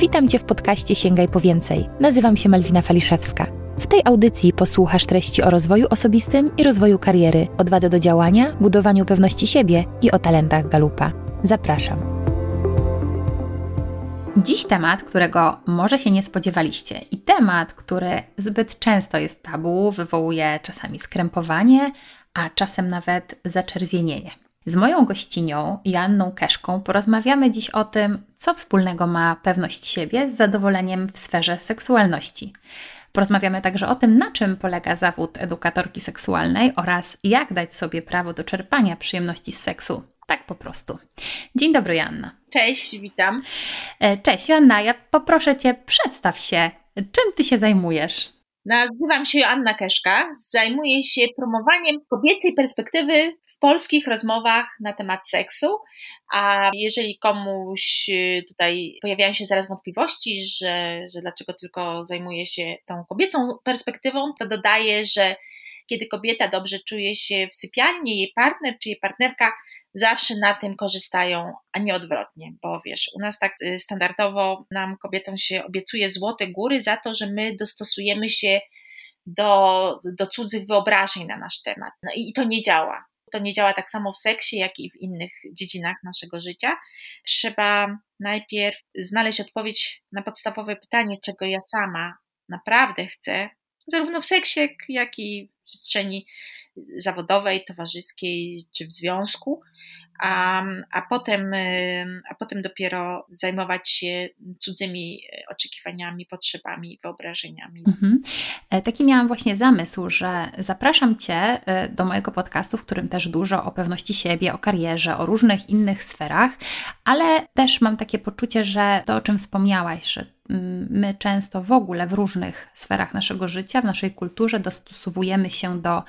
Witam Cię w podcaście Sięgaj po więcej. Nazywam się Malwina Faliszewska. W tej audycji posłuchasz treści o rozwoju osobistym i rozwoju kariery, odwadze do działania, budowaniu pewności siebie i o talentach Galupa. Zapraszam. Dziś temat, którego może się nie spodziewaliście, i temat, który zbyt często jest tabu, wywołuje czasami skrępowanie, a czasem nawet zaczerwienienie. Z moją gościnią, Janną Keszką, porozmawiamy dziś o tym, co wspólnego ma pewność siebie z zadowoleniem w sferze seksualności. Porozmawiamy także o tym, na czym polega zawód edukatorki seksualnej oraz jak dać sobie prawo do czerpania przyjemności z seksu. Tak po prostu. Dzień dobry, Janna. Cześć, witam. E, cześć, Joanna. Ja poproszę Cię, przedstaw się. Czym Ty się zajmujesz? Nazywam się Joanna Keszka. Zajmuję się promowaniem kobiecej perspektywy w polskich rozmowach na temat seksu. A jeżeli komuś y, tutaj pojawiają się zaraz wątpliwości, że, że dlaczego tylko zajmuję się tą kobiecą perspektywą, to dodaję, że kiedy kobieta dobrze czuje się w sypialni, jej partner czy jej partnerka zawsze na tym korzystają, a nie odwrotnie, bo wiesz, u nas tak y, standardowo nam kobietom się obiecuje złote góry za to, że my dostosujemy się do, do cudzych wyobrażeń na nasz temat. No i to nie działa. To nie działa tak samo w seksie, jak i w innych dziedzinach naszego życia. Trzeba najpierw znaleźć odpowiedź na podstawowe pytanie, czego ja sama naprawdę chcę, zarówno w seksie, jak i w przestrzeni zawodowej, towarzyskiej czy w związku, a, a, potem, a potem dopiero zajmować się cudzymi oczekiwaniami, potrzebami, wyobrażeniami. Mhm. E, taki miałam właśnie zamysł, że zapraszam Cię e, do mojego podcastu, w którym też dużo o pewności siebie, o karierze, o różnych innych sferach, ale też mam takie poczucie, że to, o czym wspomniałaś, że my często w ogóle w różnych sferach naszego życia, w naszej kulturze dostosowujemy się do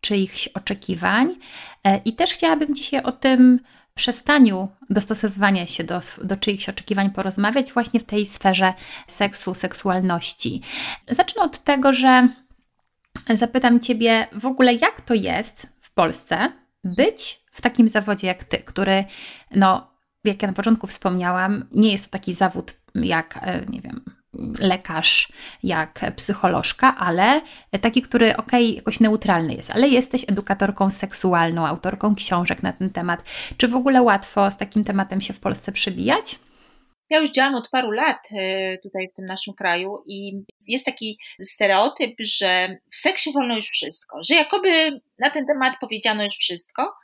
czyichś oczekiwań. E, I też chciałabym dzisiaj o tym przestaniu dostosowywania się do, do czyichś oczekiwań porozmawiać właśnie w tej sferze seksu, seksualności. Zacznę od tego, że zapytam Ciebie w ogóle, jak to jest w Polsce być w takim zawodzie jak Ty, który, no, jak ja na początku wspomniałam, nie jest to taki zawód jak, e, nie wiem, lekarz, jak psycholożka, ale taki, który ok, jakoś neutralny jest, ale jesteś edukatorką seksualną, autorką książek na ten temat. Czy w ogóle łatwo z takim tematem się w Polsce przybijać? Ja już działam od paru lat e, tutaj w tym naszym kraju i jest taki stereotyp, że w seksie wolno już wszystko, że jakoby na ten temat powiedziano już wszystko,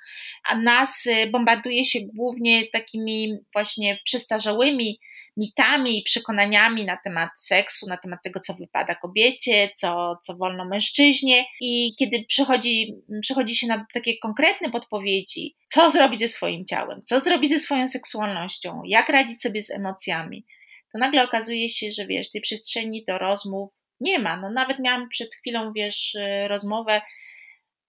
a nas e, bombarduje się głównie takimi właśnie przestarzałymi mitami i przekonaniami na temat seksu, na temat tego, co wypada kobiecie, co, co wolno mężczyźnie. I kiedy przychodzi, przychodzi się na takie konkretne podpowiedzi, co zrobić ze swoim ciałem, co zrobić ze swoją seksualnością, jak radzić sobie z emocjami, to nagle okazuje się, że wiesz, tej przestrzeni do rozmów nie ma. No nawet miałam przed chwilą, wiesz, rozmowę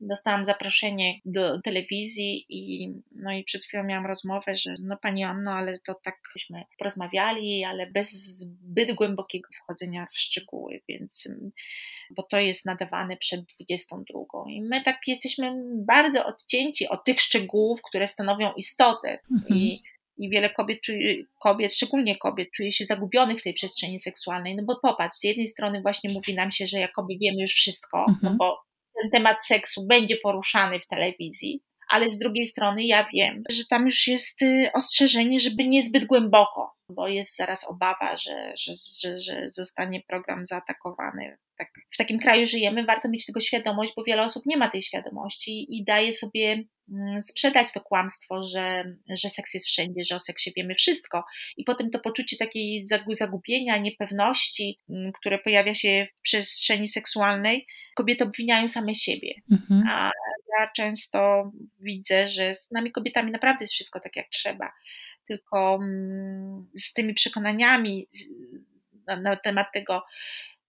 dostałam zaproszenie do telewizji i, no i przed chwilą miałam rozmowę, że no Pani Anno, ale to takśmy porozmawiali, ale bez zbyt głębokiego wchodzenia w szczegóły, więc bo to jest nadawane przed 22 i my tak jesteśmy bardzo odcięci od tych szczegółów, które stanowią istotę mhm. i i wiele kobiet, kobiet, szczególnie kobiet, czuje się zagubionych w tej przestrzeni seksualnej. No bo popatrz, z jednej strony właśnie mówi nam się, że jakoby wiemy już wszystko, no mhm. no bo ten temat seksu będzie poruszany w telewizji, ale z drugiej strony ja wiem, że tam już jest y, ostrzeżenie, żeby niezbyt głęboko, bo jest zaraz obawa, że, że, że, że zostanie program zaatakowany. Tak, w takim kraju żyjemy, warto mieć tego świadomość, bo wiele osób nie ma tej świadomości i daje sobie mm, sprzedać to kłamstwo, że, że seks jest wszędzie, że o seksie wiemy wszystko. I potem to poczucie takiej zagubienia, niepewności, mm, które pojawia się w przestrzeni seksualnej, kobiety obwiniają same siebie. Mhm. A ja często widzę, że z nami kobietami naprawdę jest wszystko tak jak trzeba, tylko mm, z tymi przekonaniami na, na temat tego,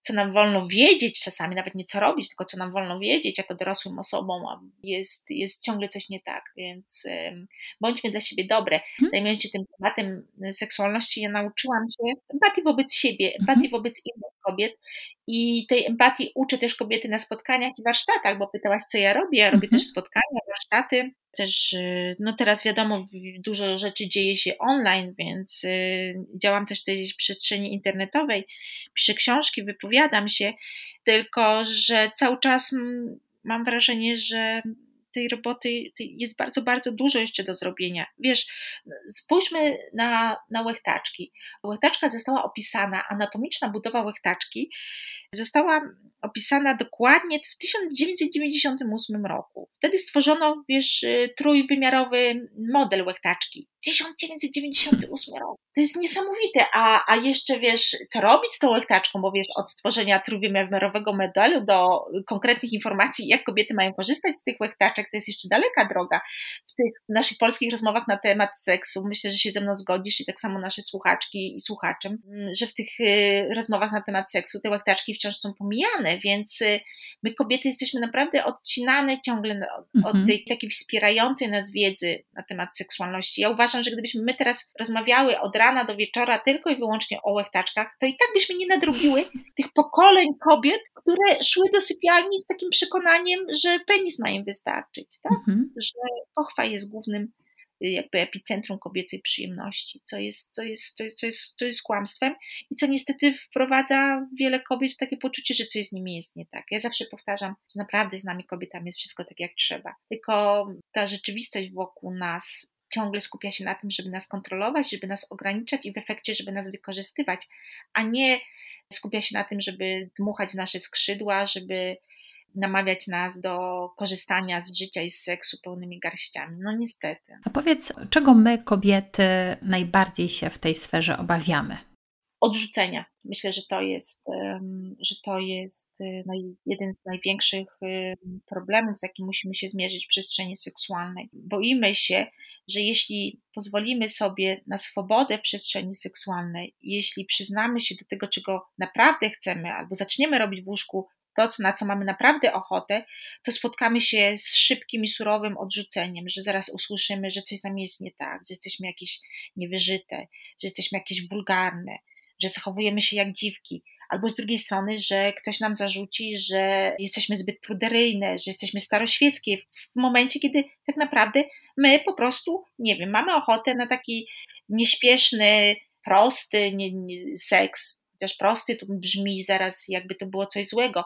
co nam wolno wiedzieć czasami, nawet nie co robić, tylko co nam wolno wiedzieć jako dorosłym osobom, jest, jest ciągle coś nie tak, więc bądźmy dla siebie dobre. Hmm. Zajmując się tym tematem seksualności, ja nauczyłam się empatii wobec siebie, empatii hmm. wobec innych kobiet i tej empatii uczę też kobiety na spotkaniach i warsztatach, bo pytałaś, co ja robię. Ja robię mhm. też spotkania, warsztaty. Też, y, no teraz wiadomo, dużo rzeczy dzieje się online, więc y, działam też w tej przestrzeni internetowej, piszę książki, wypowiadam się, tylko że cały czas mam wrażenie, że tej roboty jest bardzo, bardzo dużo jeszcze do zrobienia. Wiesz, spójrzmy na, na łechtaczki. Łechtaczka została opisana, anatomiczna budowa łechtaczki została opisana dokładnie w 1998 roku. Wtedy stworzono, wiesz, trójwymiarowy model łechtaczki. 1998 rok. To jest niesamowite. A, a jeszcze wiesz, co robić z tą łechtaczką, bo wiesz, od stworzenia trójwymiarowego modelu do konkretnych informacji, jak kobiety mają korzystać z tych łechtaczek, to jest jeszcze daleka droga. W tych naszych polskich rozmowach na temat seksu, myślę, że się ze mną zgodzisz i tak samo nasze słuchaczki i słuchaczem, że w tych y, rozmowach na temat seksu te łechtaczki wciąż są pomijane, więc y, my kobiety jesteśmy naprawdę odcinane ciągle od, mhm. tej takiej wspierającej nas wiedzy na temat seksualności. Ja uważam, że gdybyśmy my teraz rozmawiały od rana do wieczora tylko i wyłącznie o łechtaczkach, to i tak byśmy nie nadrobiły tych pokoleń kobiet, które szły do sypialni z takim przekonaniem, że penis ma im wystarczyć, tak? Mhm. że pochwa jest głównym jakby epicentrum kobiecej przyjemności, co jest, co, jest, co, jest, co, jest, co jest kłamstwem i co niestety wprowadza wiele kobiet w takie poczucie, że coś z nimi jest nie tak. Ja zawsze powtarzam, że naprawdę z nami kobietami jest wszystko tak jak trzeba, tylko ta rzeczywistość wokół nas ciągle skupia się na tym, żeby nas kontrolować, żeby nas ograniczać i w efekcie, żeby nas wykorzystywać, a nie skupia się na tym, żeby dmuchać w nasze skrzydła, żeby namawiać nas do korzystania z życia i z seksu pełnymi garściami. No niestety. A powiedz, czego my, kobiety, najbardziej się w tej sferze obawiamy? Odrzucenia. Myślę, że to jest, że to jest y, jeden z największych problemów, z jakim musimy się zmierzyć w przestrzeni seksualnej. Boimy się, że jeśli pozwolimy sobie na swobodę w przestrzeni seksualnej, jeśli przyznamy się do tego, czego naprawdę chcemy, albo zaczniemy robić w łóżku to, na co mamy naprawdę ochotę, to spotkamy się z szybkim i surowym odrzuceniem, że zaraz usłyszymy, że coś z nami jest nie tak, że jesteśmy jakieś niewyżyte, że jesteśmy jakieś wulgarne, że zachowujemy się jak dziwki. Albo z drugiej strony, że ktoś nam zarzuci, że jesteśmy zbyt pruderyjne, że jesteśmy staroświeckie w momencie, kiedy tak naprawdę my po prostu, nie wiem, mamy ochotę na taki nieśpieszny, prosty nie, nie, seks, chociaż prosty to brzmi zaraz jakby to było coś złego.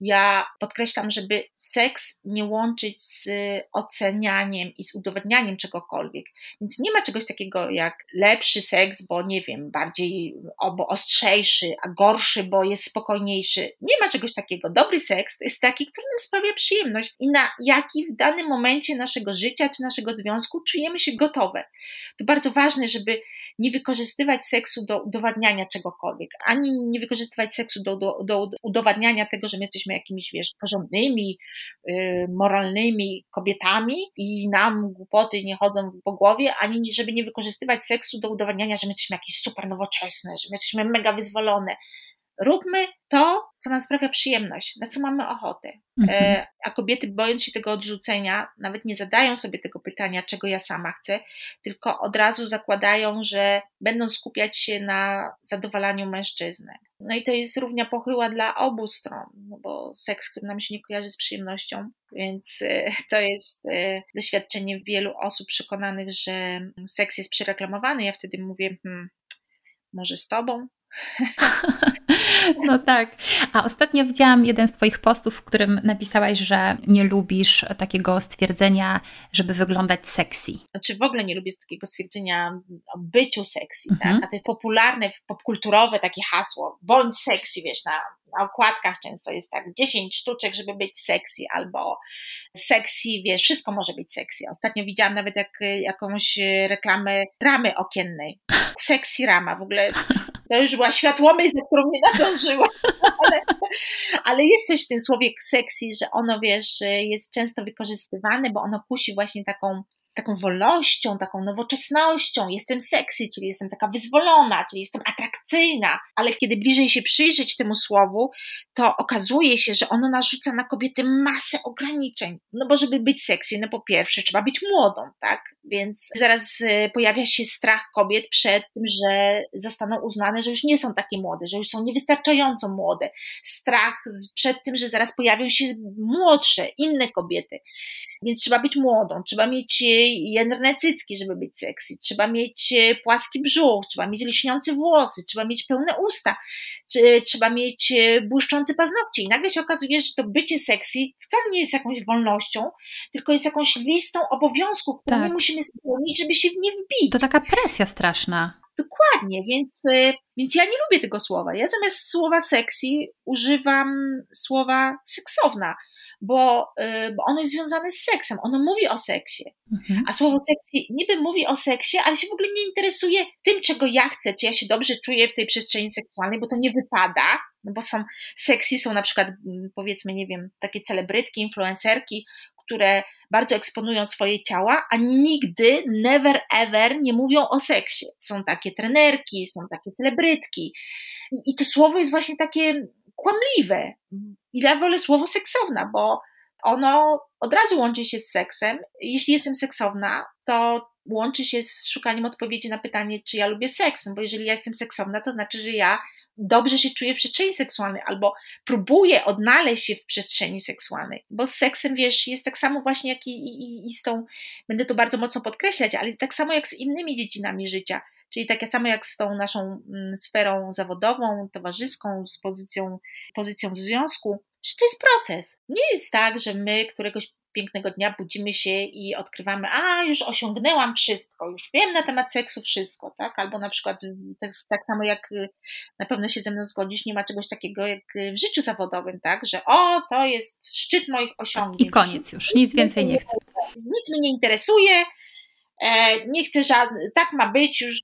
Ja podkreślam, żeby seks nie łączyć z ocenianiem i z udowadnianiem czegokolwiek. Więc nie ma czegoś takiego jak lepszy seks, bo nie wiem, bardziej albo ostrzejszy, a gorszy, bo jest spokojniejszy. Nie ma czegoś takiego. Dobry seks to jest taki, który nam sprawia przyjemność i na jaki w danym momencie naszego życia czy naszego związku czujemy się gotowe. To bardzo ważne, żeby nie wykorzystywać seksu do udowadniania czegokolwiek, ani nie wykorzystywać seksu do, do, do udowadniania tego, że my jesteśmy jakimiś, wiesz, porządnymi, yy, moralnymi kobietami i nam głupoty nie chodzą po głowie, ani żeby nie wykorzystywać seksu do udowadniania, że my jesteśmy jakieś super nowoczesne, że my jesteśmy mega wyzwolone. Róbmy to, co nam sprawia przyjemność, na co mamy ochotę. Mhm. E, a kobiety, bojąc się tego odrzucenia, nawet nie zadają sobie tego pytania, czego ja sama chcę, tylko od razu zakładają, że będą skupiać się na zadowalaniu mężczyzny. No i to jest równia pochyła dla obu stron, no bo seks, który nam się nie kojarzy z przyjemnością, więc e, to jest e, doświadczenie wielu osób przekonanych, że seks jest przereklamowany. Ja wtedy mówię, hmm, może z tobą, No tak. A ostatnio widziałam jeden z Twoich postów, w którym napisałaś, że nie lubisz takiego stwierdzenia, żeby wyglądać sexy. Znaczy w ogóle nie lubię takiego stwierdzenia o byciu sexy, tak? mhm. tak? A to jest popularne, popkulturowe takie hasło, bądź sexy, wiesz, na, na okładkach często jest tak 10 sztuczek, żeby być sexy, albo sexy, wiesz, wszystko może być sexy. Ostatnio widziałam nawet jak, jakąś reklamę ramy okiennej. Sexy rama, w ogóle już była światłomyć, za którą nie nadążyła. Ale, ale jest coś w tym słowie sexy, że ono, wiesz, jest często wykorzystywane, bo ono kusi właśnie taką taką wolnością, taką nowoczesnością, jestem sexy, czyli jestem taka wyzwolona, czyli jestem atrakcyjna, ale kiedy bliżej się przyjrzeć temu słowu, to okazuje się, że ono narzuca na kobiety masę ograniczeń. No bo żeby być sexy, no po pierwsze trzeba być młodą, tak? Więc zaraz e, pojawia się strach kobiet przed tym, że zostaną uznane, że już nie są takie młode, że już są niewystarczająco młode. Strach przed tym, że zaraz pojawią się młodsze, inne kobiety. Więc trzeba być młodą, trzeba mieć e, jędrne cycki, żeby być sexy, trzeba mieć e, płaski brzuch, trzeba mieć lśniące włosy, trzeba mieć pełne usta, trzeba mieć e, błyszczące paznokcie. I nagle się okazuje, że to bycie sexy wcale nie jest jakąś wolnością, tylko jest jakąś listą obowiązków, które tak. my musimy spełnić, żeby się w nie wbić. To taka presja straszna. Dokładnie, więc, więc ja nie lubię tego słowa. Ja zamiast słowa sexy używam słowa seksowna bo, y, bo ono jest związane z seksem, ono mówi o seksie. Mhm. A słowo seksy niby mówi o seksie, ale się w ogóle nie interesuje tym, czego ja chcę, czy ja się dobrze czuję w tej przestrzeni seksualnej, bo to nie wypada, no bo są seksy, są na przykład mm, powiedzmy, nie wiem, takie celebrytki, influencerki, które bardzo eksponują swoje ciała, a nigdy, never ever nie mówią o seksie. Są takie trenerki, są takie celebrytki. I, i to słowo jest właśnie takie kłamliwe. I ja wolę słowo seksowna, bo ono od razu łączy się z seksem. Jeśli jestem seksowna, to łączy się z szukaniem odpowiedzi na pytanie, czy ja lubię seks. Bo jeżeli ja jestem seksowna, to znaczy, że ja dobrze się czuję w przestrzeni seksualnej albo próbuję odnaleźć się w przestrzeni seksualnej. Bo z seksem, wiesz, jest tak samo właśnie jak i, i, i z tą, będę to bardzo mocno podkreślać, ale tak samo jak z innymi dziedzinami życia. Czyli tak samo jak z tą naszą mm, sferą zawodową, towarzyską, z pozycją, pozycją w związku, że to jest proces. Nie jest tak, że my któregoś pięknego dnia budzimy się i odkrywamy, a już osiągnęłam wszystko, już wiem na temat seksu wszystko, tak? Albo na przykład tak, tak, samo jak y, na pewno się ze mną zgodzisz, nie ma czegoś takiego jak w życiu zawodowym, tak? Że o, to jest szczyt moich osiągnięć. I koniec już, nic więcej nie chcę. Nic mnie nie interesuje, nie chcę żadnych, tak ma być już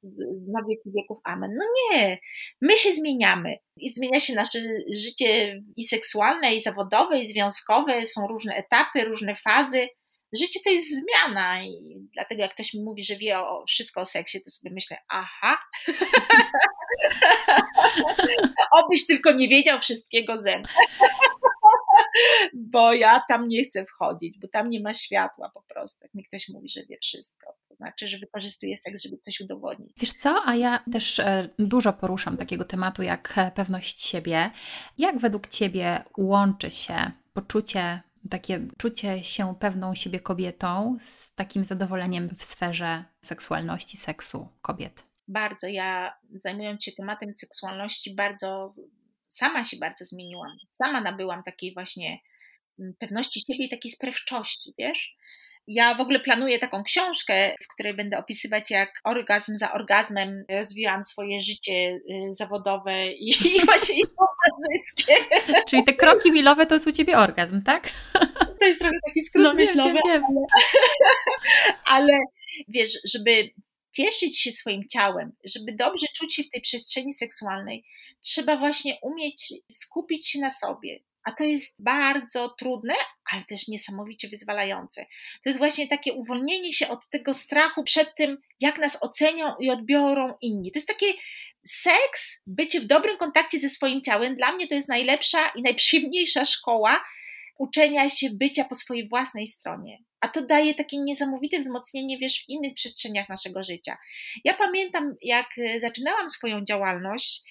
na wieki wieków, amen. No nie, my się zmieniamy i zmienia się nasze życie i seksualne, i zawodowe, i związkowe, są różne etapy, różne fazy. Życie to jest zmiana i dlatego jak ktoś mi mówi, że wie o, wszystko o seksie, to sobie myślę, aha, obyś tylko nie wiedział wszystkiego ze mną bo ja tam nie chcę wchodzić, bo tam nie ma światła po prostu. Jak mi ktoś mówi, że wie wszystko, znaczy, że wykorzystuje seks, żeby coś udowodnić. Wiesz co, a ja też e, dużo poruszam takiego tematu jak e, pewność siebie. Jak według Ciebie łączy się poczucie takie czucie się pewną siebie kobietą z takim zadowoleniem w sferze seksualności, seksu kobiet? Bardzo. Ja zajmując się tematem seksualności, bardzo sama się bardzo zmieniłam. Sama nabyłam takiej właśnie mm, pewności siebie i takiej sprawczości, wiesz? Ja w ogóle planuję taką książkę, w której będę opisywać, jak orgazm za orgazmem rozwijałam swoje życie y, zawodowe i, i właśnie i towarzyskie. Czyli te kroki milowe to jest u Ciebie orgazm, tak? To jest trochę taki skrót no, myślowy, wiem, wiem. ale wiesz, żeby cieszyć się swoim ciałem, żeby dobrze czuć się w tej przestrzeni seksualnej, trzeba właśnie umieć skupić się na sobie. A to jest bardzo trudne, ale też niesamowicie wyzwalające. To jest właśnie takie uwolnienie się od tego strachu przed tym, jak nas ocenią i odbiorą inni. To jest takie seks, bycie w dobrym kontakcie ze swoim ciałem. Dla mnie to jest najlepsza i najprzyjemniejsza szkoła uczenia się bycia po swojej własnej stronie a to daje takie niesamowite wzmocnienie, wiesz, w innych przestrzeniach naszego życia. Ja pamiętam, jak e, zaczynałam swoją działalność,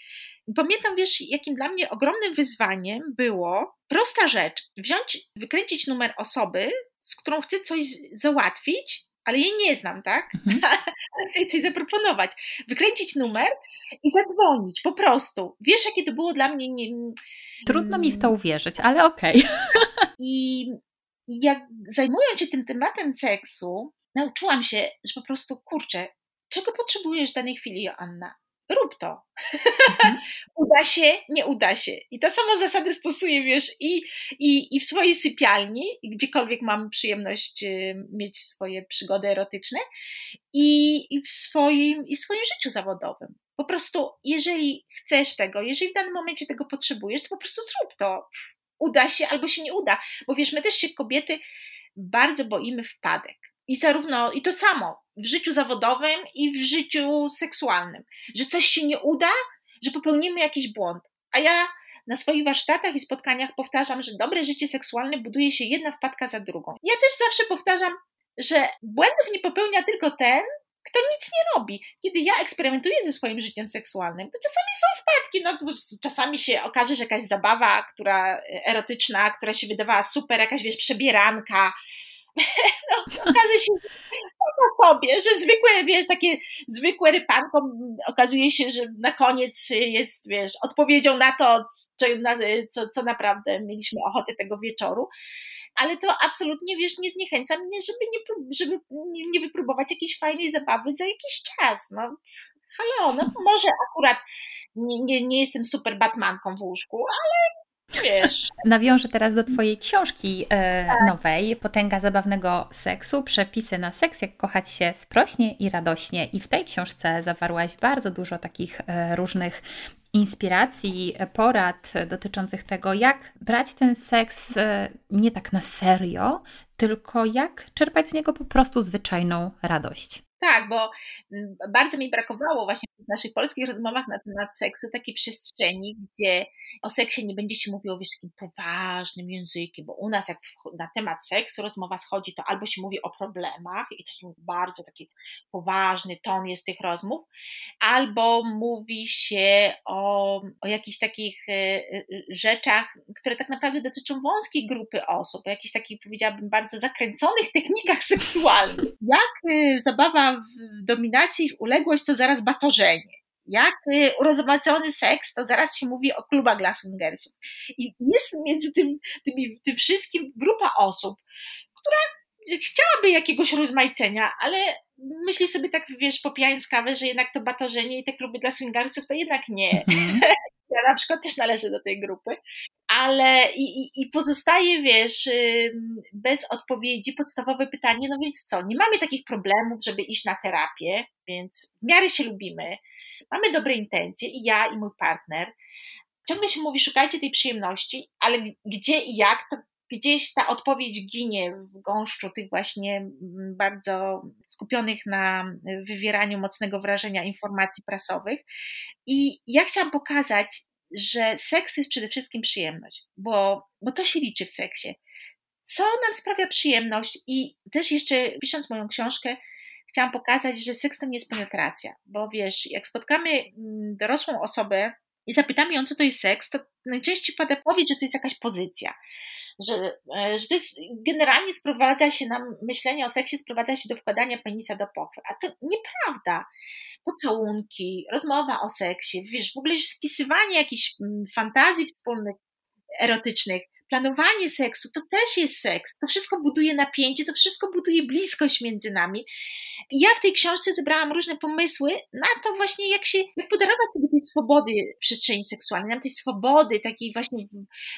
pamiętam, wiesz, jakim dla mnie ogromnym wyzwaniem było prosta rzecz, wziąć, wykręcić numer osoby, z którą chcę coś załatwić, ale jej nie znam, tak? Mhm. Ale chcę jej coś zaproponować. Wykręcić numer i zadzwonić, po prostu. Wiesz, jakie to było dla mnie... Nie... Trudno mi w to uwierzyć, ale okej. Okay. I i jak zajmując się tym tematem seksu, nauczyłam się, że po prostu kurczę, czego potrzebujesz w danej chwili, Joanna? Rób to. Mhm. uda się, nie uda się. I ta sama zasada stosuję, wiesz, i, i, i w swojej sypialni, gdziekolwiek mam przyjemność y, mieć swoje przygody erotyczne, i, i, w swoim, i w swoim życiu zawodowym. Po prostu, jeżeli chcesz tego, jeżeli w danym momencie tego potrzebujesz, to po prostu zrób to uda się albo się nie uda. Bo wiesz, my też się kobiety bardzo boimy wpadek. I zarówno, i to samo w życiu zawodowym i w życiu seksualnym, że coś się nie uda, że popełnimy jakiś błąd. A ja na swoich warsztatach i spotkaniach powtarzam, że dobre życie seksualne buduje się jedna wpadka za drugą. Ja też zawsze powtarzam, że błędów nie popełnia tylko ten, kto nic nie robi. Kiedy ja eksperymentuję ze swoim życiem seksualnym, to czasami są wpadki, no czasami się okaże, że jakaś zabawa, która erotyczna, która się wydawała super, jakaś wiesz, przebieranka, no, okaże się, że to sobie, że zwykłe, wiesz, takie zwykłe rypanko okazuje się, że na koniec jest, wiesz, odpowiedzią na to, co, co naprawdę mieliśmy ochotę tego wieczoru ale to absolutnie, wiesz, nie zniechęca mnie, żeby nie, żeby nie wypróbować jakiejś fajnej zabawy za jakiś czas, no. Halo, no może akurat nie, nie, nie jestem super Batmanką w łóżku, ale Wiesz. Nawiążę teraz do Twojej książki e, tak. nowej, Potęga zabawnego seksu, przepisy na seks, jak kochać się sprośnie i radośnie. I w tej książce zawarłaś bardzo dużo takich e, różnych inspiracji, porad dotyczących tego, jak brać ten seks e, nie tak na serio, tylko jak czerpać z niego po prostu zwyczajną radość. Tak, bo mm, bardzo mi brakowało właśnie w naszych polskich rozmowach na temat seksu takiej przestrzeni, gdzie o seksie nie będzie się mówiło wiesz, takim poważnym językiem, bo u nas jak na temat seksu rozmowa schodzi, to albo się mówi o problemach i to są bardzo taki poważny ton jest tych rozmów, albo mówi się o, o jakichś takich e, e, rzeczach, które tak naprawdę dotyczą wąskiej grupy osób, o jakichś takich powiedziałabym bardzo zakręconych technikach seksualnych. Jak e, w dominacji, w uległość, to zaraz batorzenie. Jak y, urozmaicony seks, to zaraz się mówi o klubach dla swingersów. I jest między tym, tym, tym wszystkim grupa osób, która chciałaby jakiegoś rozmaicenia, ale myśli sobie tak, wiesz, po pijańskawe, że jednak to batorzenie i te kluby dla swingersów to jednak nie. -hmm. Ja na przykład też należę do tej grupy ale i, i, i pozostaje, wiesz, bez odpowiedzi podstawowe pytanie, no więc co, nie mamy takich problemów, żeby iść na terapię, więc w miarę się lubimy, mamy dobre intencje i ja i mój partner, ciągle się mówi, szukajcie tej przyjemności, ale gdzie i jak, to gdzieś ta odpowiedź ginie w gąszczu tych właśnie bardzo skupionych na wywieraniu mocnego wrażenia informacji prasowych. I ja chciałam pokazać, że seks jest przede wszystkim przyjemność, bo, bo to się liczy w seksie. Co nam sprawia przyjemność? I też jeszcze pisząc moją książkę, chciałam pokazać, że seks to nie jest penetracja, bo wiesz, jak spotkamy mm, dorosłą osobę i zapytamy ją, co to jest seks, to najczęściej pada powiedzieć, że to jest jakaś pozycja, że, e, że to jest, generalnie sprowadza się nam, myślenie o seksie sprowadza się do wkładania penisa do pochwy, a to nieprawda. Pocałunki, rozmowa o seksie, wiesz, w ogóle spisywanie jakichś mm, fantazji wspólnych, erotycznych, planowanie seksu to też jest seks. To wszystko buduje napięcie, to wszystko buduje bliskość między nami. I ja w tej książce zebrałam różne pomysły na to właśnie, jak się, jak podarować sobie tej swobody w przestrzeni seksualnej, nam tej swobody, takiej właśnie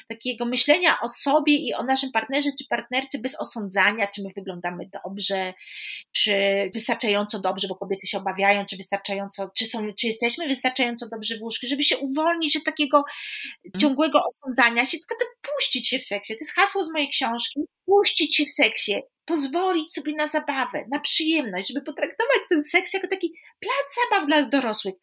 takiego myślenia o sobie i o naszym partnerze czy partnerce bez osądzania, czy my wyglądamy dobrze, czy wystarczająco dobrze, bo kobiety się obawiają, czy wystarczająco, czy, są, czy jesteśmy wystarczająco dobrze w łóżku, żeby się uwolnić od takiego mhm. ciągłego osądzania się, tylko to puścić puścić się w seksie. To jest hasło z mojej książki. Puścić się w seksie, pozwolić sobie na zabawę, na przyjemność, żeby potraktować ten seks jako taki plac zabaw dla dorosłych.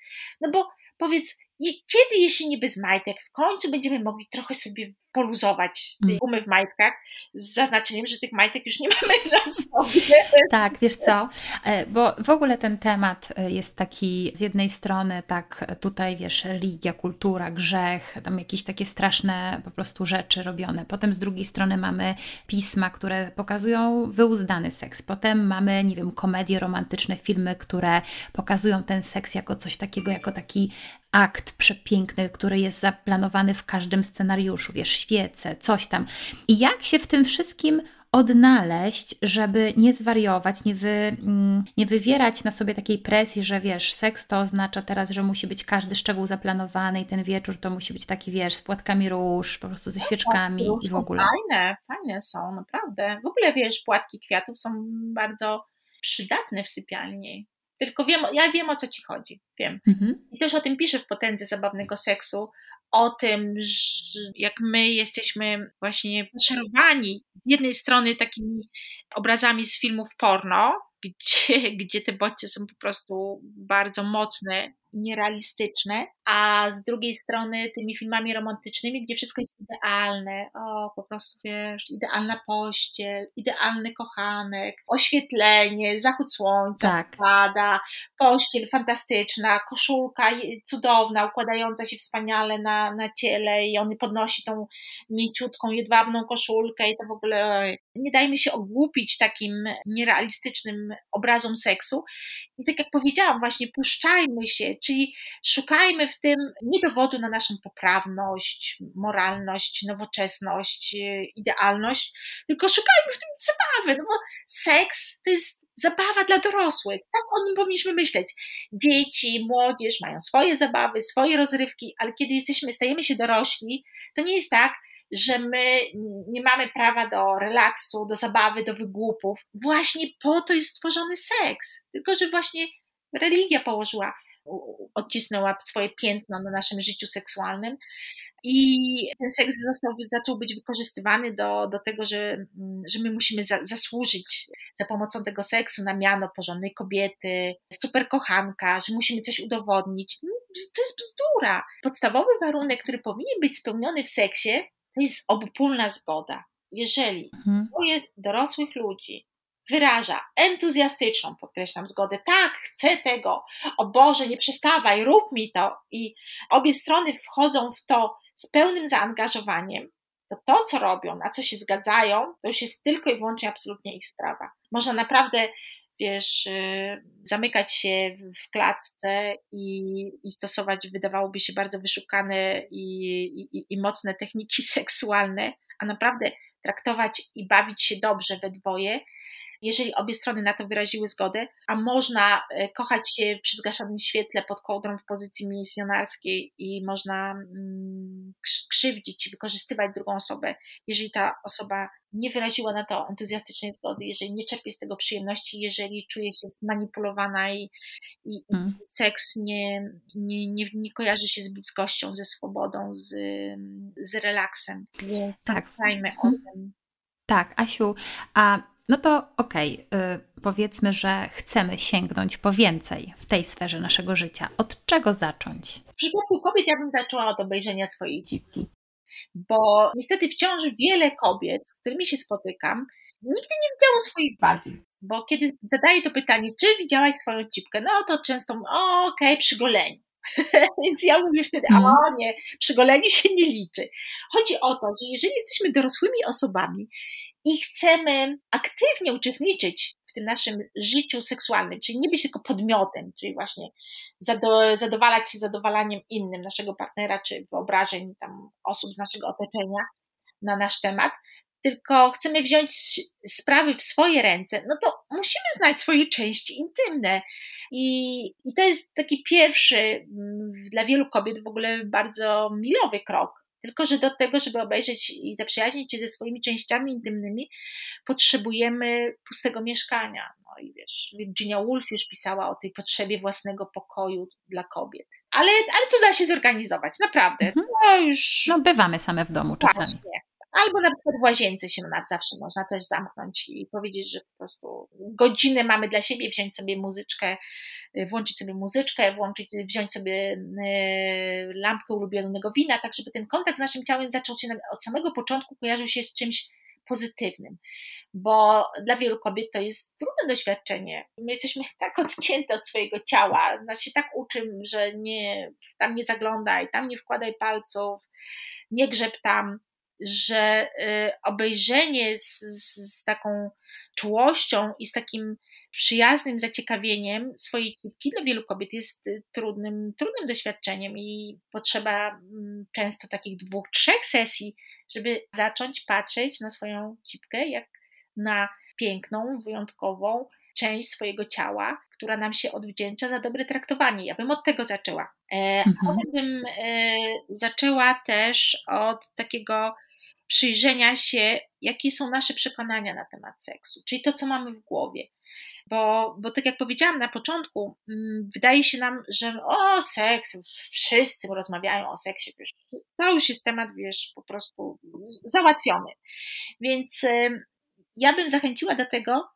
No bo powiedz, kiedy, jeśli nie bez majtek, w końcu będziemy mogli trochę sobie poluzować mm. gumy w majtkach, z zaznaczeniem, że tych majtek już nie mamy na sobie. Tak, wiesz co, e, bo w ogóle ten temat e, jest taki z jednej strony tak tutaj, wiesz, religia, kultura, grzech, tam jakieś takie straszne po prostu rzeczy robione. Potem z drugiej strony mamy pisma, które pokazują wyuzdany seks. Potem mamy, nie wiem, komedie romantyczne, filmy, które pokazują ten seks jako coś takiego, jako taki akt przepiękny, który jest zaplanowany w każdym scenariuszu, wiesz, świece, coś tam. I jak się w tym wszystkim odnaleźć, żeby nie zwariować, nie, wy, mm, nie wywierać na sobie takiej presji, że wiesz, seks to oznacza teraz, że musi być każdy szczegół zaplanowany i ten wieczór to musi być taki, wiesz, z płatkami róż, po prostu ze świeczkami tak, i w ogóle. Fajne, fajne są, naprawdę. W ogóle, wiesz, płatki kwiatów są bardzo przydatne w sypialni. Tylko wiem, ja wiem o co ci chodzi, wiem. Mhm. I też o tym piszę w Potędze Zabawnego Seksu, o tym, że jak my jesteśmy właśnie poszarowani z jednej strony takimi obrazami z filmów porno, gdzie, gdzie te bodźce są po prostu bardzo mocne, nierealistyczne, a z drugiej strony tymi filmami romantycznymi, gdzie wszystko jest idealne, o po prostu wiesz, idealna pościel, idealny kochanek, oświetlenie, zachód słońca, tak. pada, pościel fantastyczna, koszulka cudowna, układająca się wspaniale na, na ciele i on podnosi tą mięciutką, jedwabną koszulkę i to w ogóle nie dajmy się ogłupić takim nierealistycznym obrazom seksu i tak jak powiedziałam, właśnie puszczajmy się, czyli szukajmy w tym nie dowodu na naszą poprawność, moralność, nowoczesność, idealność, tylko szukajmy w tym zabawy, no bo seks to jest zabawa dla dorosłych. Tak o nim powinniśmy myśleć. Dzieci, młodzież mają swoje zabawy, swoje rozrywki, ale kiedy jesteśmy, stajemy się dorośli, to nie jest tak, że my nie mamy prawa do relaksu, do zabawy, do wygłupów. Właśnie po to jest stworzony seks. Tylko, że właśnie religia położyła, odcisnęła swoje piętno na naszym życiu seksualnym. I ten seks został, zaczął być wykorzystywany do, do tego, że, że my musimy za, zasłużyć za pomocą tego seksu na miano porządnej kobiety, super kochanka, że musimy coś udowodnić. No, to jest bzdura. Podstawowy warunek, który powinien być spełniony w seksie, to jest obopólna zgoda. Jeżeli mhm. dorosłych ludzi wyraża entuzjastyczną, podkreślam, zgodę, tak, chcę tego, o Boże, nie przestawaj, rób mi to, i obie strony wchodzą w to z pełnym zaangażowaniem, to to, co robią, na co się zgadzają, to już jest tylko i wyłącznie absolutnie ich sprawa. Można naprawdę wiesz, y, zamykać się w klatce i, i stosować, wydawałoby się, bardzo wyszukane i, i, i mocne techniki seksualne, a naprawdę traktować i bawić się dobrze we dwoje jeżeli obie strony na to wyraziły zgodę, a można e, kochać się przy zgaszonym świetle pod kołdrą w pozycji misjonarskiej i można mm, krzywdzić i wykorzystywać drugą osobę, jeżeli ta osoba nie wyraziła na to entuzjastycznej zgody, jeżeli nie czerpie z tego przyjemności, jeżeli czuje się zmanipulowana i, i, hmm. seks nie, nie, nie, nie, kojarzy się z bliskością, ze swobodą, z, z relaksem. Więc tak. o hmm. tym. Tak, Asiu, a no to okej, okay, powiedzmy, że chcemy sięgnąć po więcej w tej sferze naszego życia. Od czego zacząć? W przypadku kobiet ja bym zaczęła od obejrzenia swojej dziwki. Bo niestety wciąż wiele kobiet, z którymi się spotykam, nigdy nie widziało swojej wagi. Bo kiedy zadaję to pytanie, czy widziałaś swoją cipkę, no to często, okej, okay, przy goleniu. Więc ja mówię wtedy, a mhm. nie, przygolenie się nie liczy. Chodzi o to, że jeżeli jesteśmy dorosłymi osobami i chcemy aktywnie uczestniczyć w tym naszym życiu seksualnym, czyli nie być tylko podmiotem, czyli właśnie zadowalać się zadowalaniem innym, naszego partnera, czy wyobrażeń tam osób z naszego otoczenia na nasz temat, tylko chcemy wziąć sprawy w swoje ręce, no to musimy znać swoje części intymne. I, I to jest taki pierwszy mm, dla wielu kobiet w ogóle bardzo milowy krok, tylko, że do tego, żeby obejrzeć i zaprzyjaźnić się ze swoimi częściami intymnymi, potrzebujemy pustego mieszkania. No i wiesz, Virginia Woolf już pisała o tej potrzebie własnego pokoju dla kobiet. Ale, ale to da się zorganizować, naprawdę. Mhm. No, już... no bywamy same w domu czasami. Właśnie. Albo na przykład w łazience się no, zawsze można też zamknąć i powiedzieć, że po prostu godzinę mamy dla siebie, wziąć sobie muzyczkę, y, włączyć sobie muzyczkę, włączyć, wziąć sobie y, lampkę ulubionego wina, tak żeby ten kontakt z naszym ciałem zaczął się od samego początku kojarzył się z czymś pozytywnym, bo dla wielu kobiet to jest trudne doświadczenie. My jesteśmy tak odcięte od swojego ciała, nas się tak uczy, że nie, tam nie zaglądaj, tam nie wkładaj palców, nie grzeb tam, że y, obejrzenie z, z, z taką czułością i z takim przyjaznym zaciekawieniem swojej cipki dla wielu kobiet jest y, trudnym, trudnym doświadczeniem i potrzeba mm, często takich dwóch, trzech sesji, żeby zacząć patrzeć na swoją cipkę jak na piękną, wyjątkową część swojego ciała, która nam się odwdzięcza za dobre traktowanie. Ja bym od tego zaczęła. E, mhm. Potem bym e, zaczęła też od takiego przyjrzenia się, jakie są nasze przekonania na temat seksu, czyli to, co mamy w głowie. Bo, bo tak jak powiedziałam na początku, mm, wydaje się nam, że o, seks, wszyscy rozmawiają o seksie, wiesz, to już jest temat, wiesz, po prostu załatwiony. Więc ja bym zachęciła do tego,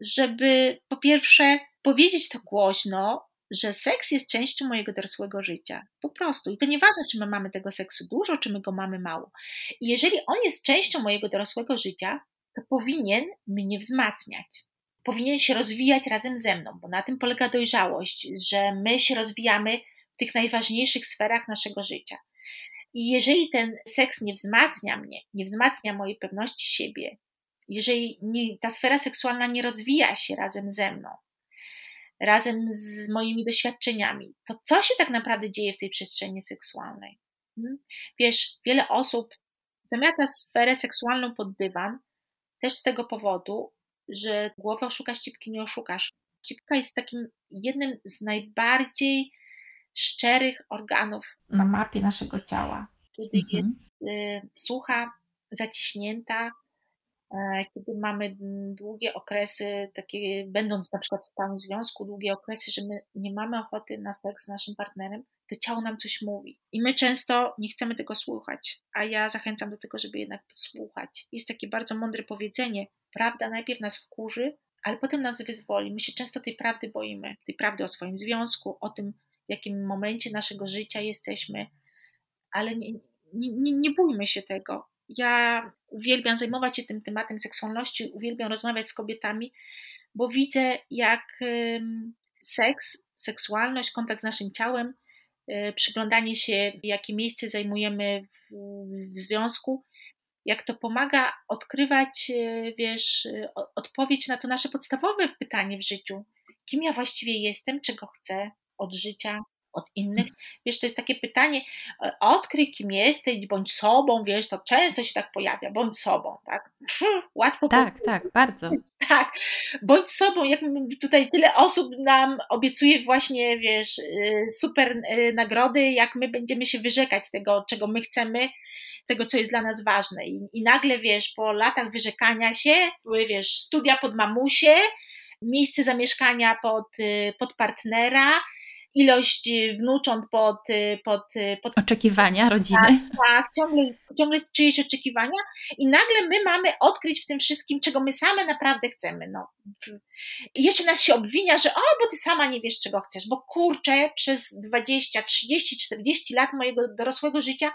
żeby po pierwsze powiedzieć to głośno, że seks jest częścią mojego dorosłego życia. Po prostu. I to nieważne, czy my mamy tego seksu dużo, czy my go mamy mało. I jeżeli on jest częścią mojego dorosłego życia, to powinien mnie wzmacniać. Powinien się rozwijać razem ze mną, bo na tym polega dojrzałość, że my się rozwijamy w tych najważniejszych sferach naszego życia. I jeżeli ten seks nie wzmacnia mnie, nie wzmacnia mojej pewności siebie, jeżeli nie, ta sfera seksualna nie rozwija się razem ze mną, razem z moimi doświadczeniami, to co się tak naprawdę dzieje w tej przestrzeni seksualnej? Hmm? Wiesz, wiele osób zamiata sferę seksualną pod dywan też z tego powodu, że głowa oszuka ścipki nie oszukasz. Ścipka jest takim jednym z najbardziej szczerych organów na mapie naszego ciała. Kiedy mhm. jest y, sucha, zaciśnięta, kiedy mamy długie okresy, takie, będąc na przykład w stałym związku, długie okresy, że my nie mamy ochoty na seks z naszym partnerem, to ciało nam coś mówi. I my często nie chcemy tego słuchać, a ja zachęcam do tego, żeby jednak słuchać. Jest takie bardzo mądre powiedzenie: prawda najpierw nas wkurzy, ale potem nas wyzwoli. My się często tej prawdy boimy, tej prawdy o swoim związku, o tym, w jakim momencie naszego życia jesteśmy, ale nie, nie, nie, nie bójmy się tego. Ja uwielbiam zajmować się tym tematem seksualności, uwielbiam rozmawiać z kobietami, bo widzę, jak seks, seksualność, kontakt z naszym ciałem, e, przyglądanie się, jakie miejsce zajmujemy w, związku, jak to pomaga odkrywać, e, wiesz, odpowiedź na to nasze podstawowe pytanie w życiu: kim ja właściwie jestem, czego chcę od życia, od innych. Wiesz, to jest takie pytanie, e, odkryj kim jesteś, bądź sobą, wiesz, to często się tak pojawia, bądź sobą, tak? Łatwo Tak, powiedzieć. tak, bardzo. Tak, bądź sobą, jak tutaj tyle osób nam obiecuje właśnie, wiesz, y, super y, nagrody, jak my będziemy się wyrzekać tego, czego my chcemy, tego, co jest dla nas ważne. I, i nagle, wiesz, po latach wyrzekania się, były, wiesz, studia pod mamusie, miejsce zamieszkania pod, y, pod partnera, ilość wnucząt pod, pod, pod oczekiwania rodziny. Tak, tak, ciągle, ciągle czyjeś oczekiwania i nagle my mamy odkryć w tym wszystkim, czego my same naprawdę chcemy. No. I jeszcze nas się obwinia, że o, bo ty sama nie wiesz, czego chcesz, bo kurczę, przez 20, 30, 40 lat mojego dorosłego życia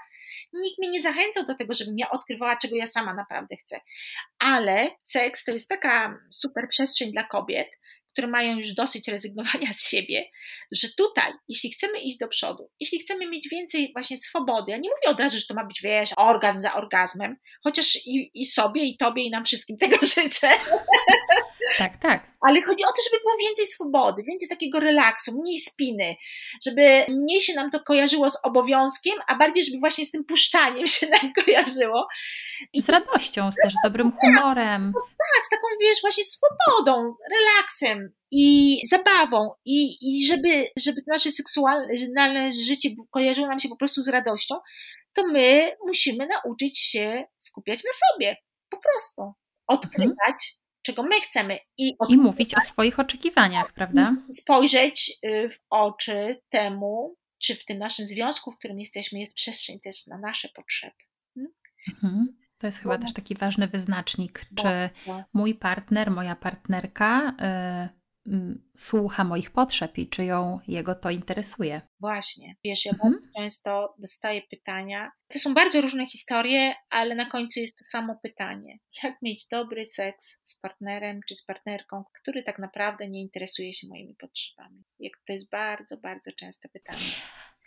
nikt mnie nie zachęcał do tego, żebym ja odkrywała, czego ja sama naprawdę chcę. Ale seks to jest taka super przestrzeń dla kobiet, które mają już dosyć rezygnowania z siebie, że tutaj, jeśli chcemy iść do przodu, jeśli chcemy mieć więcej właśnie swobody, ja nie mówię od razu, że to ma być, wiesz, orgazm za orgazmem, chociaż i, i sobie, i tobie, i nam wszystkim tego życzę. Tak, tak. Ale chodzi o to, żeby było więcej swobody, więcej takiego relaksu, mniej spiny, żeby mniej się nam to kojarzyło z obowiązkiem, a bardziej, żeby właśnie z tym puszczaniem się nam kojarzyło. I z radością, z też dobrym humorem. Tak, tak, z taką, wiesz, właśnie swobodą, relaksem i zabawą i, i żeby, żeby nasze seksualne życie kojarzyło nam się po prostu z radością, to my musimy nauczyć się skupiać na sobie, po prostu. Odkrywać, mhm czego my chcemy. I, I mówić o swoich oczekiwaniach, prawda? Spojrzeć y, w oczy temu, czy w tym naszym związku, w którym jesteśmy, jest przestrzeń też na nasze potrzeby. Hmm? Mhm. To jest chyba też taki ważny wyznacznik, czy mój partner, moja partnerka y, słucha moich potrzeb i czy ją jego to interesuje. Właśnie. Wiesz, ja mhm. często dostaję pytania. To są bardzo różne historie, ale na końcu jest to samo pytanie. Jak mieć dobry seks z partnerem czy z partnerką, który tak naprawdę nie interesuje się moimi potrzebami? To jest bardzo, bardzo częste pytanie.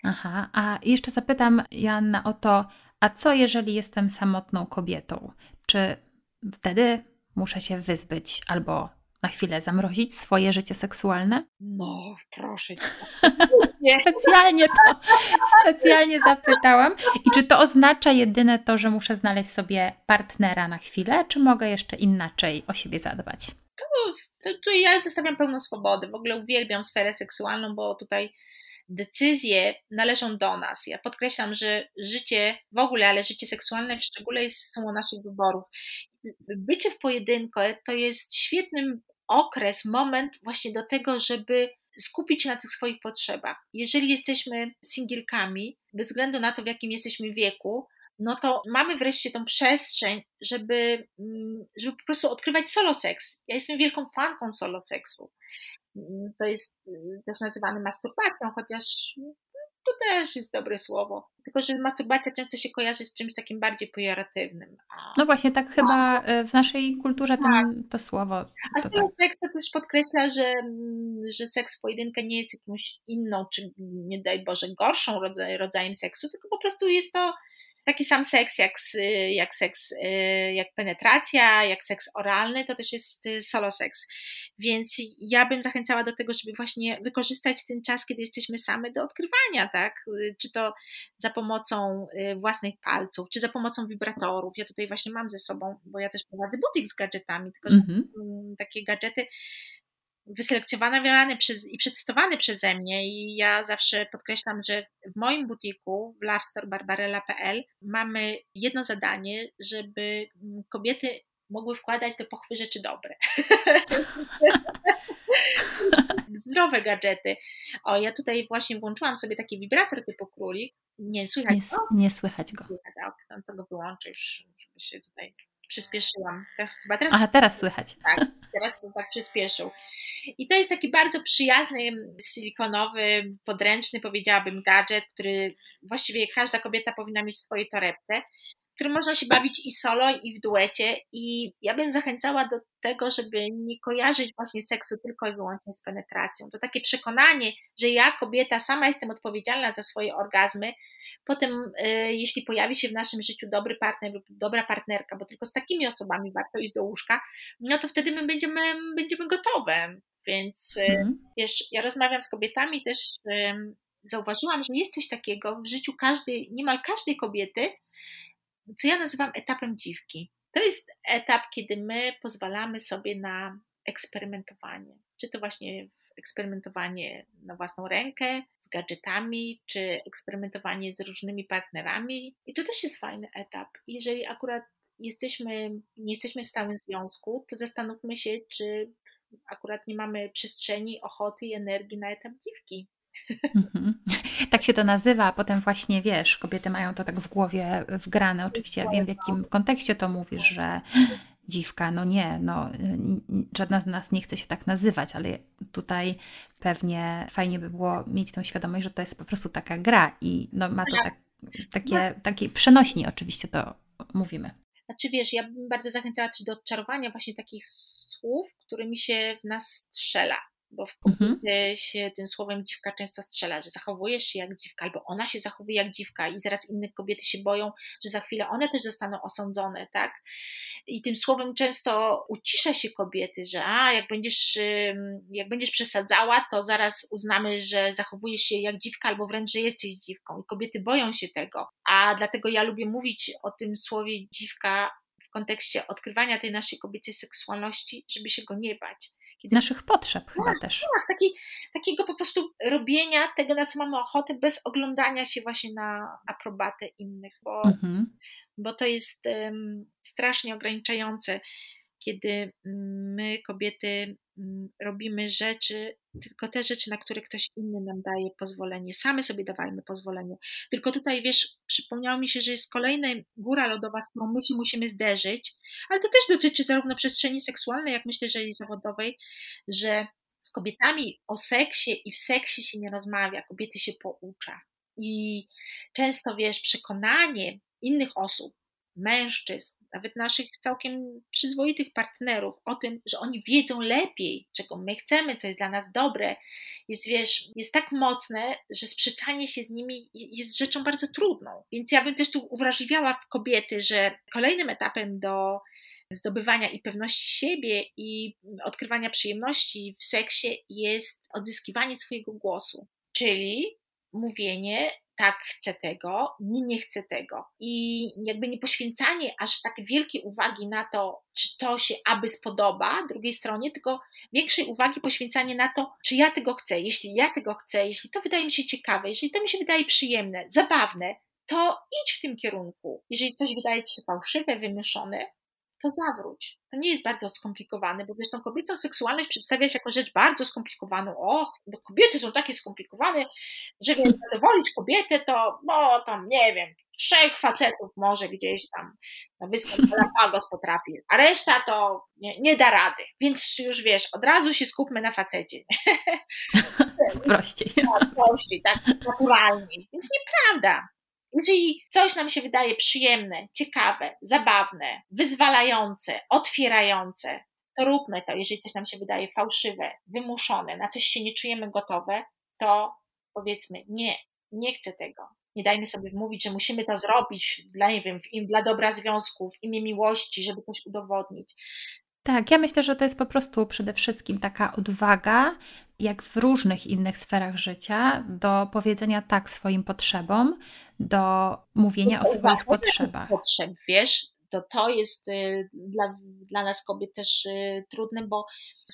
Aha, a jeszcze zapytam Janna o to, a co jeżeli jestem samotną kobietą? Czy wtedy muszę się wyzbyć albo na chwilę zamrozić swoje życie seksualne? No, proszę. specjalnie to specjalnie zapytałam. I czy to oznacza jedyne to, że muszę znaleźć sobie partnera na chwilę, czy mogę jeszcze inaczej o siebie zadbać? To, to, to ja zostawiam pełną swobodę. W ogóle uwielbiam sferę seksualną, bo tutaj decyzje należą do nas. Ja podkreślam, że życie w ogóle, ale życie seksualne w szczególe jest sumą naszych wyborów. Bycie w pojedynkę to jest świetnym okres, moment właśnie do tego, żeby skupić się na tych swoich potrzebach. Jeżeli jesteśmy singielkami, bez względu na to, w jakim jesteśmy wieku, no to mamy wreszcie tą przestrzeń, żeby, mm, żeby po prostu odkrywać solo seks. Ja jestem wielką fanką solo seksu. To jest y, też nazywane masturbacją, chociaż to też jest dobre słowo. Tylko, że masturbacja często się kojarzy z czymś takim bardziej pejoratywnym. A... No właśnie, tak chyba no. w naszej kulturze ten, tak. to słowo. A solo tak. seks to też podkreśla, że, mm, że seks w pojedynkę nie jest jakąś inną, czy nie daj Boże, gorszą rodzajem seksu, tylko po prostu jest to taki sam seks jak, jak seks, y, jak penetracja, jak seks oralny, to też jest y, solo seks. Więc ja bym zachęcała do tego, żeby właśnie wykorzystać ten czas, kiedy jesteśmy same do odkrywania, tak? Y, czy to za pomocą własnych palców, czy za pomocą wibratorów. Ja tutaj właśnie mam ze sobą, bo ja też prowadzę butik z gadżetami, tylko mm -hmm. takie gadżety wyselekcjonowane przez, i przetestowane przeze mnie i ja zawsze podkreślam, że w moim butiku w lovestorebarbarella.pl mamy jedno zadanie, żeby kobiety mogły wkładać do pochwy rzeczy dobre. Zdrowe gadżety. O, ja tutaj właśnie włączyłam sobie taki wibrator typu królik. Nie słychać nie, go? Nie słychać go. Słychać, a, no to go wyłączę już, żeby się tutaj przyspieszyłam. chyba teraz... Aha, teraz słychać. Tak, teraz tak przyspieszył. I to jest taki bardzo przyjazny, silikonowy, podręczny, powiedziałabym, gadżet, który właściwie każda kobieta powinna mieć w swojej torebce którym można się bawić i solo, i w duecie. I ja bym zachęcała do tego, żeby nie kojarzyć właśnie seksu tylko i wyłącznie z penetracją. To takie przekonanie, że ja, kobieta, sama jestem odpowiedzialna za swoje orgazmy. Potem, y, jeśli pojawi się w naszym życiu dobry partner lub dobra partnerka, bo tylko z takimi osobami warto iść do łóżka, no to wtedy my będziemy, będziemy gotowe. Więc mm. wiesz, ja rozmawiam z kobietami też. Zauważyłam, że jest coś takiego w życiu każdej, niemal każdej kobiety, co ja nazywam etapem dziwki. To jest etap, kiedy my pozwalamy sobie na eksperymentowanie. Czy to właśnie eksperymentowanie na własną rękę, z gadżetami, czy eksperymentowanie z różnymi partnerami. I to też jest fajny etap. Jeżeli akurat jesteśmy, nie jesteśmy w stałym związku, to zastanówmy się, czy akurat nie mamy przestrzeni, ochoty i energii na etap dziwki. Mhm. Tak się to nazywa, a potem właśnie wiesz, kobiety mają to tak w głowie wgrane. Oczywiście ja wiem, w jakim kontekście to mówisz, że dziwka, no nie, no żadna z nas nie chce się tak nazywać, ale tutaj pewnie fajnie by było mieć tę świadomość, że to jest po prostu taka gra i no, ma to tak, takie, takie przenośni oczywiście to mówimy. Znaczy wiesz, ja bym bardzo zachęcała też do odczarowania właśnie takich słów, którymi się w nas strzela bo w mhm. kobiety się tym słowem dziwka często strzela, że zachowujesz się jak dziwka, albo ona się zachowuje jak dziwka i zaraz inne kobiety się boją, że za chwilę one też zostaną osądzone, tak? I tym słowem często ucisza się kobiety, że a, jak będziesz, jak będziesz przesadzała, to zaraz uznamy, że zachowujesz się jak dziwka, albo wręcz, że jesteś dziwką. I kobiety boją się tego. A dlatego ja lubię mówić o tym słowie dziwka w kontekście odkrywania tej naszej kobiecej seksualności, żeby się go nie bać. Kiedy... Naszych potrzeb tak, chyba też. Tak, taki, takiego po prostu robienia tego, na co mamy ochotę, bez oglądania się właśnie na aprobatę innych, bo, mhm. bo to jest um, strasznie ograniczające, kiedy my, kobiety, Mm, robimy rzeczy, tylko te rzeczy, na które ktoś inny nam daje pozwolenie. Same sobie dawajmy pozwolenie. Tylko tutaj, wiesz, przypomniało mi się, że jest kolejna góra lodowa, z którą my się musimy zderzyć, ale to też dotyczy zarówno przestrzeni seksualnej, jak myślę, że i zawodowej, że z kobietami o seksie i w seksie się nie rozmawia, kobiety się poucza. I często, wiesz, przekonanie innych osób, mężczyzn, nawet naszych całkiem przyzwoitych partnerów, o tym, że oni wiedzą lepiej, czego my chcemy, co jest dla nas dobre, jest, wiesz, jest tak mocne, że sprzeczanie się z nimi jest rzeczą bardzo trudną. Więc ja bym też tu uwrażliwiała w kobiety, że kolejnym etapem do zdobywania i pewności siebie i odkrywania przyjemności w seksie jest odzyskiwanie swojego głosu, czyli mówienie tak chcę tego, nie, nie chcę tego. I jakby nie poświęcanie aż tak wielkiej uwagi na to, czy to się aby spodoba drugiej stronie, tylko większej uwagi poświęcanie na to, czy ja tego chcę. Jeśli ja tego chcę, jeśli to wydaje mi się ciekawe, jeśli to mi się wydaje przyjemne, zabawne, to idź w tym kierunku. Jeżeli coś wydaje ci się fałszywe, wymyślone, to zawróć. To nie jest bardzo skomplikowane, bo wiesz, tą kobiecą seksualność przedstawia się jako rzecz bardzo skomplikowaną. Och, bo kobiety są takie skomplikowane, że wiesz, zadowolić kobietę to, no tam, nie wiem, trzech facetów może gdzieś tam na wyspach Galapagos potrafi, a reszta to nie, nie, da rady. Więc już wiesz, od razu się skupmy na facecie. prościej. Tak, prościej, tak naturalnie. Więc nieprawda. Jeżeli coś nam się wydaje przyjemne, ciekawe, zabawne, wyzwalające, otwierające, to róbmy to. Jeżeli coś nam się wydaje fałszywe, wymuszone, na coś się nie czujemy gotowe, to powiedzmy nie, nie chcę tego. Nie dajmy sobie wmówić, że musimy to zrobić dla, nie wiem, dla dobra związków, w imię miłości, żeby coś udowodnić. Tak, ja myślę, że to jest po prostu przede wszystkim taka odwaga, jak w różnych innych sferach życia, do powiedzenia tak swoim potrzebom, do mówienia o swoich potrzebach. Potrzeb, wiesz, to to jest y, dla, dla nas kobiet też y, trudne, bo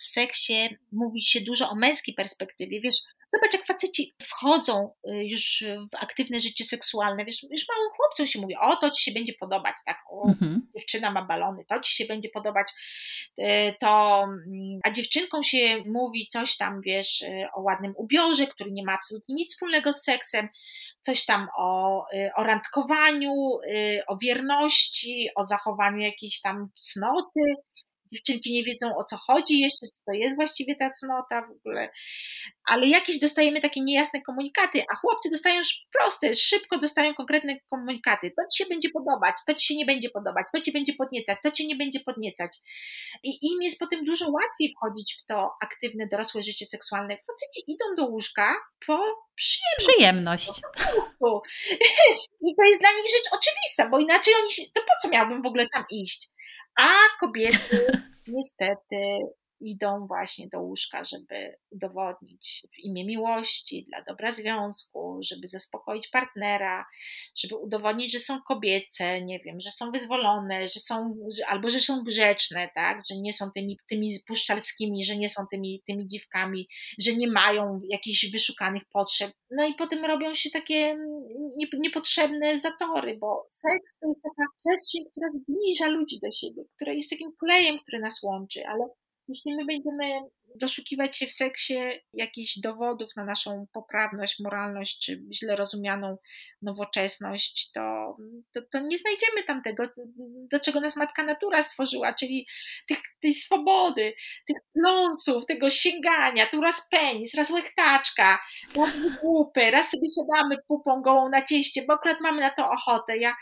w seksie mówi się dużo o męskiej perspektywie, wiesz, Zobacz, jak faceci wchodzą y, już w aktywne życie seksualne, wiesz, już małym chłopcom się mówi, o, to ci się będzie podobać, tak, o, mhm. dziewczyna ma balony, to ci się będzie podobać, y, to, mm, a dziewczynkom się mówi coś tam, wiesz, y, o ładnym ubiorze, który nie ma absolutnie nic wspólnego z seksem, coś tam o, o randkowaniu, o wierności, o zachowaniu jakiejś tam cnoty, dziewczynki nie wiedzą o co chodzi jeszcze, co to jest właściwie ta cnota w ogóle, ale jakieś dostajemy takie niejasne komunikaty, a chłopcy dostają już proste, szybko dostają konkretne komunikaty. To ci się będzie podobać, to ci się nie będzie podobać, to ci będzie podniecać, to ci nie będzie podniecać. I im jest potem dużo łatwiej wchodzić w to aktywne dorosłe życie seksualne. Faceci idą do łóżka po przyjemność. Przyjemność. Po prostu. I to jest dla nich rzecz oczywista, bo inaczej oni się, to po co miałbym w ogóle tam iść? A kobiety niestety idą właśnie do łóżka, żeby udowodnić w imię miłości, dla dobra związku, żeby zaspokoić partnera, żeby udowodnić, że są kobiece, nie wiem, że są wyzwolone, że są, albo że są grzeczne, tak, że nie są tymi, tymi puszczalskimi, że nie są tymi, tymi dziwkami, że nie mają jakichś wyszukanych potrzeb. No i potem robią się takie niepotrzebne zatory, bo seks to jest taka przestrzeń, która zbliża ludzi do siebie, która jest takim klejem, który nas łączy, ale jeśli my będziemy doszukiwać się w seksie jakichś dowodów na naszą poprawność, moralność czy źle rozumianą nowoczesność, to, to, to, nie znajdziemy tam tego, do czego nas matka natura stworzyła, czyli tych, tej swobody, tych pląsów, tego sięgania, tu raz penis, raz łechtaczka, raz wygłupy, raz sobie siadamy pupą gołą na cieście, bo akurat mamy na to ochotę. Ja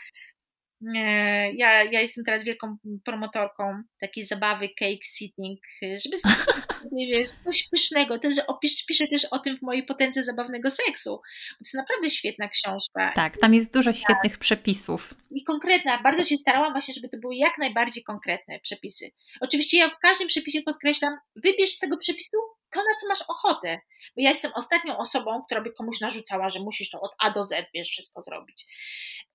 ja, ja jestem teraz wielką promotorką takiej zabawy cake sitting, żeby nie wiesz, coś pysznego. Też opisz, piszę też o tym w mojej potędze zabawnego seksu. To jest naprawdę świetna książka. Tak, tam jest dużo świetnych tak. przepisów. I konkretna. Bardzo się starałam właśnie, żeby to były jak najbardziej konkretne przepisy. Oczywiście ja w każdym przepisie podkreślam, wybierz z tego przepisu to, na co masz ochotę. Bo ja jestem ostatnią osobą, która by komuś narzucała, że musisz to od A do Z, wiesz, wszystko zrobić.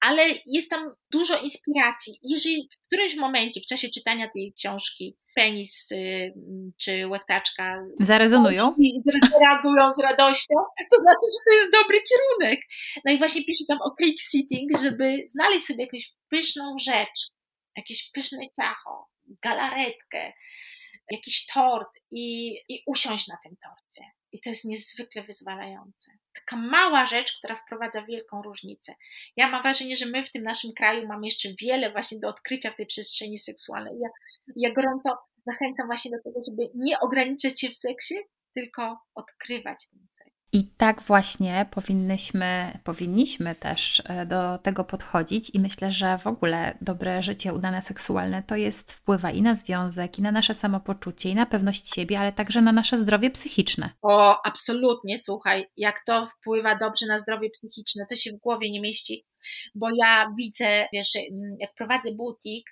Ale jest tam dużo inspiracji. Jeżeli w którymś momencie w czasie czytania tej książki penis y, czy łektaczka zarezonują, zareagują z radością, to znaczy, że to jest dobry kierunek. No i właśnie piszę tam o cake sitting, żeby znaleźć sobie jakąś pyszną rzecz, jakieś pyszne ciacho, galaretkę, jakiś tort i, i usiąść na tym torcie. I to jest niezwykle wyzwalające. Taka mała rzecz, która wprowadza wielką różnicę. Ja mam wrażenie, że my w tym naszym kraju mamy jeszcze wiele właśnie do odkrycia w tej przestrzeni seksualnej. Ja, ja gorąco zachęcam właśnie do tego, żeby nie ograniczać się w seksie, tylko odkrywać ten i tak właśnie powinnyśmy, powinniśmy też e, do tego podchodzić i myślę, że w ogóle dobre życie udane seksualne to jest wpływa i na związek, i na nasze samopoczucie, i na pewność siebie, ale także na nasze zdrowie psychiczne. O, absolutnie, słuchaj, jak to wpływa dobrze na zdrowie psychiczne, to się w głowie nie mieści, bo ja widzę, wiesz, jak prowadzę butik,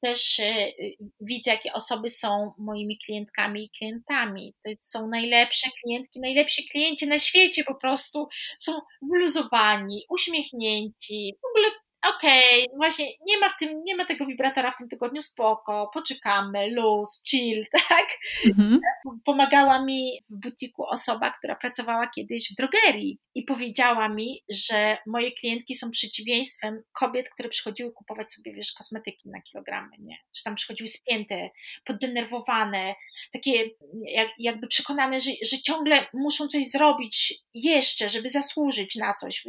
też y, y, widzę, jakie osoby są moimi klientkami i klientami. To są najlepsze klientki, najlepsi klienci na świecie po prostu. Są wyluzowani, uśmiechnięci, w ogóle okej, okay, właśnie nie ma w tym, nie ma tego wibratora w tym tygodniu, spoko, poczekamy, luz, chill, tak? Mhm. Pomagała mi w butiku osoba, która pracowała kiedyś w drogerii i powiedziała mi, że moje klientki są przeciwieństwem kobiet, które przychodziły kupować sobie, wiesz, kosmetyki na kilogramy, nie? Że tam przychodziły spięte, poddenerwowane, takie jak, jakby przekonane, że, że ciągle muszą coś zrobić jeszcze, żeby zasłużyć na coś.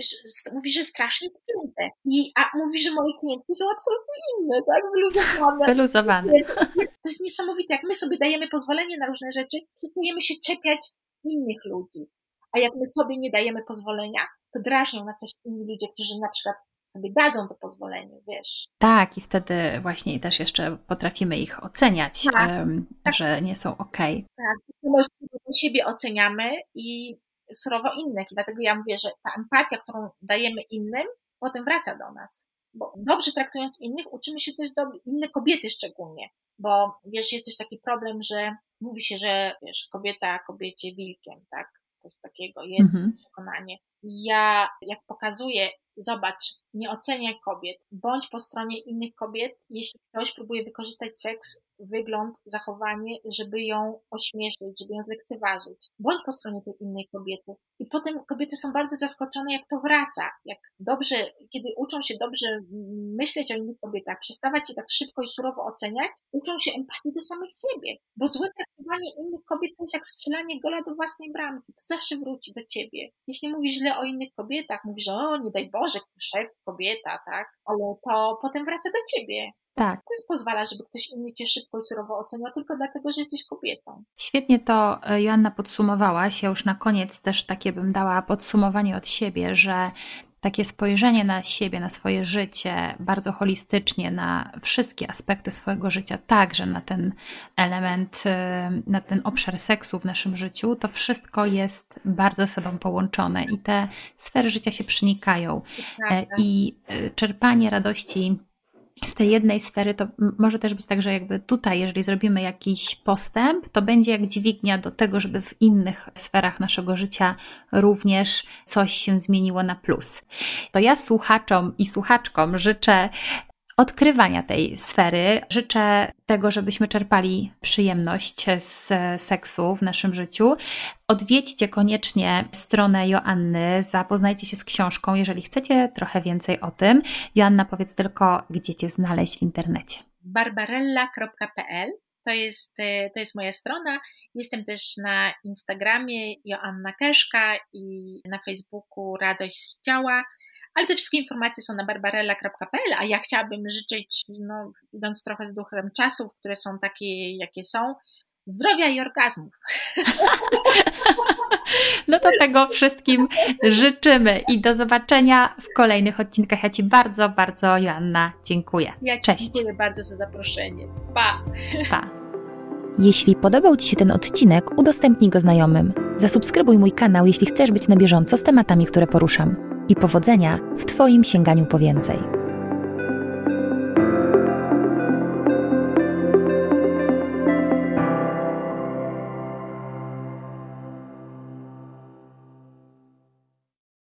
Mówi, że strasznie spięte. I, a mówi, że moje klientki są absolutnie inne, tak? Wyluzowane. Wyluzowane. To jest niesamowite, jak my sobie dajemy pozwolenie na różne rzeczy, przestajemy się czepiać innych ludzi. A jak my sobie nie dajemy pozwolenia, to drażnią nas też inni ludzie, którzy na przykład sobie dadzą to pozwolenie, wiesz. Tak, i wtedy właśnie też jeszcze potrafimy ich oceniać, tak, um, tak. że nie są ok. Tak, my siebie oceniamy i surowo innych. I dlatego ja mówię, że ta empatia, którą dajemy innym, potem wraca do nas. Bo dobrze traktując innych, uczymy się też do inne kobiety szczególnie. Bo wiesz, jest też taki problem, że mówi się, że wiesz, kobieta kobiecie wilkiem, tak? Coś takiego jest mhm. przekonanie. Ja, jak pokazuję Zobacz, nie oceniaj kobiet. Bądź po stronie innych kobiet, jeśli ktoś próbuje wykorzystać seks, wygląd, zachowanie, żeby ją ośmieszyć, żeby ją zlekceważyć. Bądź po stronie tej innej kobiety. I potem kobiety są bardzo zaskoczone, jak to wraca. Jak dobrze, kiedy uczą się dobrze myśleć o innych kobietach, przestawać je tak szybko i surowo oceniać, uczą się empatii do samych siebie. Bo złe traktowanie innych kobiet to jest jak strzelanie gola do własnej bramki. To zawsze wróci do ciebie. Jeśli mówisz źle o innych kobietach, mówisz, o nie daj Boże, szef, kobieta, tak? Ale to potem wraca do ciebie. Tak. To pozwala, żeby ktoś inny cię szybko i surowo oceniał tylko dlatego, że jesteś kobietą. Świetnie to e, Joanna podsumowałaś. Ja już na koniec też takie bym dała podsumowanie od siebie, że takie spojrzenie na siebie, na swoje życie, bardzo holistycznie, na wszystkie aspekty swojego życia, także na ten element, e, na ten obszar seksu w naszym życiu, to wszystko jest bardzo ze sobą połączone i te sfery życia się przenikają. E, I czerpanie radości z tej jednej sfery to może też być tak, że jakby tutaj, jeżeli zrobimy jakiś postęp, to będzie jak dźwignia do tego, żeby w innych sferach naszego życia również coś się zmieniło na plus. To ja słuchaczom i słuchaczkom życzę odkrywania tej sfery. Życzę tego, żebyśmy czerpali przyjemność z seksu w naszym życiu. Odwiedźcie koniecznie stronę Joanny, zapoznajcie się z książką, jeżeli chcecie trochę więcej o tym. Joanna, powiedz tylko, gdzie Cię znaleźć w internecie. barbarella.pl to jest, to jest moja strona. Jestem też na Instagramie Joanna Keszka i na Facebooku Radość z Ciała ale te wszystkie informacje są na barbarella.pl, a ja chciałabym życzyć, no, idąc trochę z duchem czasów, które są takie, jakie są, zdrowia i orgazmów. No to tego wszystkim życzymy i do zobaczenia w kolejnych odcinkach. Ja Ci bardzo, bardzo, Joanna, dziękuję. Ja ci Cześć. dziękuję bardzo za zaproszenie. Pa! Pa! Jeśli podobał Ci się ten odcinek, udostępnij go znajomym. Zasubskrybuj mój kanał, jeśli chcesz być na bieżąco z tematami, które poruszam i powodzenia w Twoim sięganiu po więcej.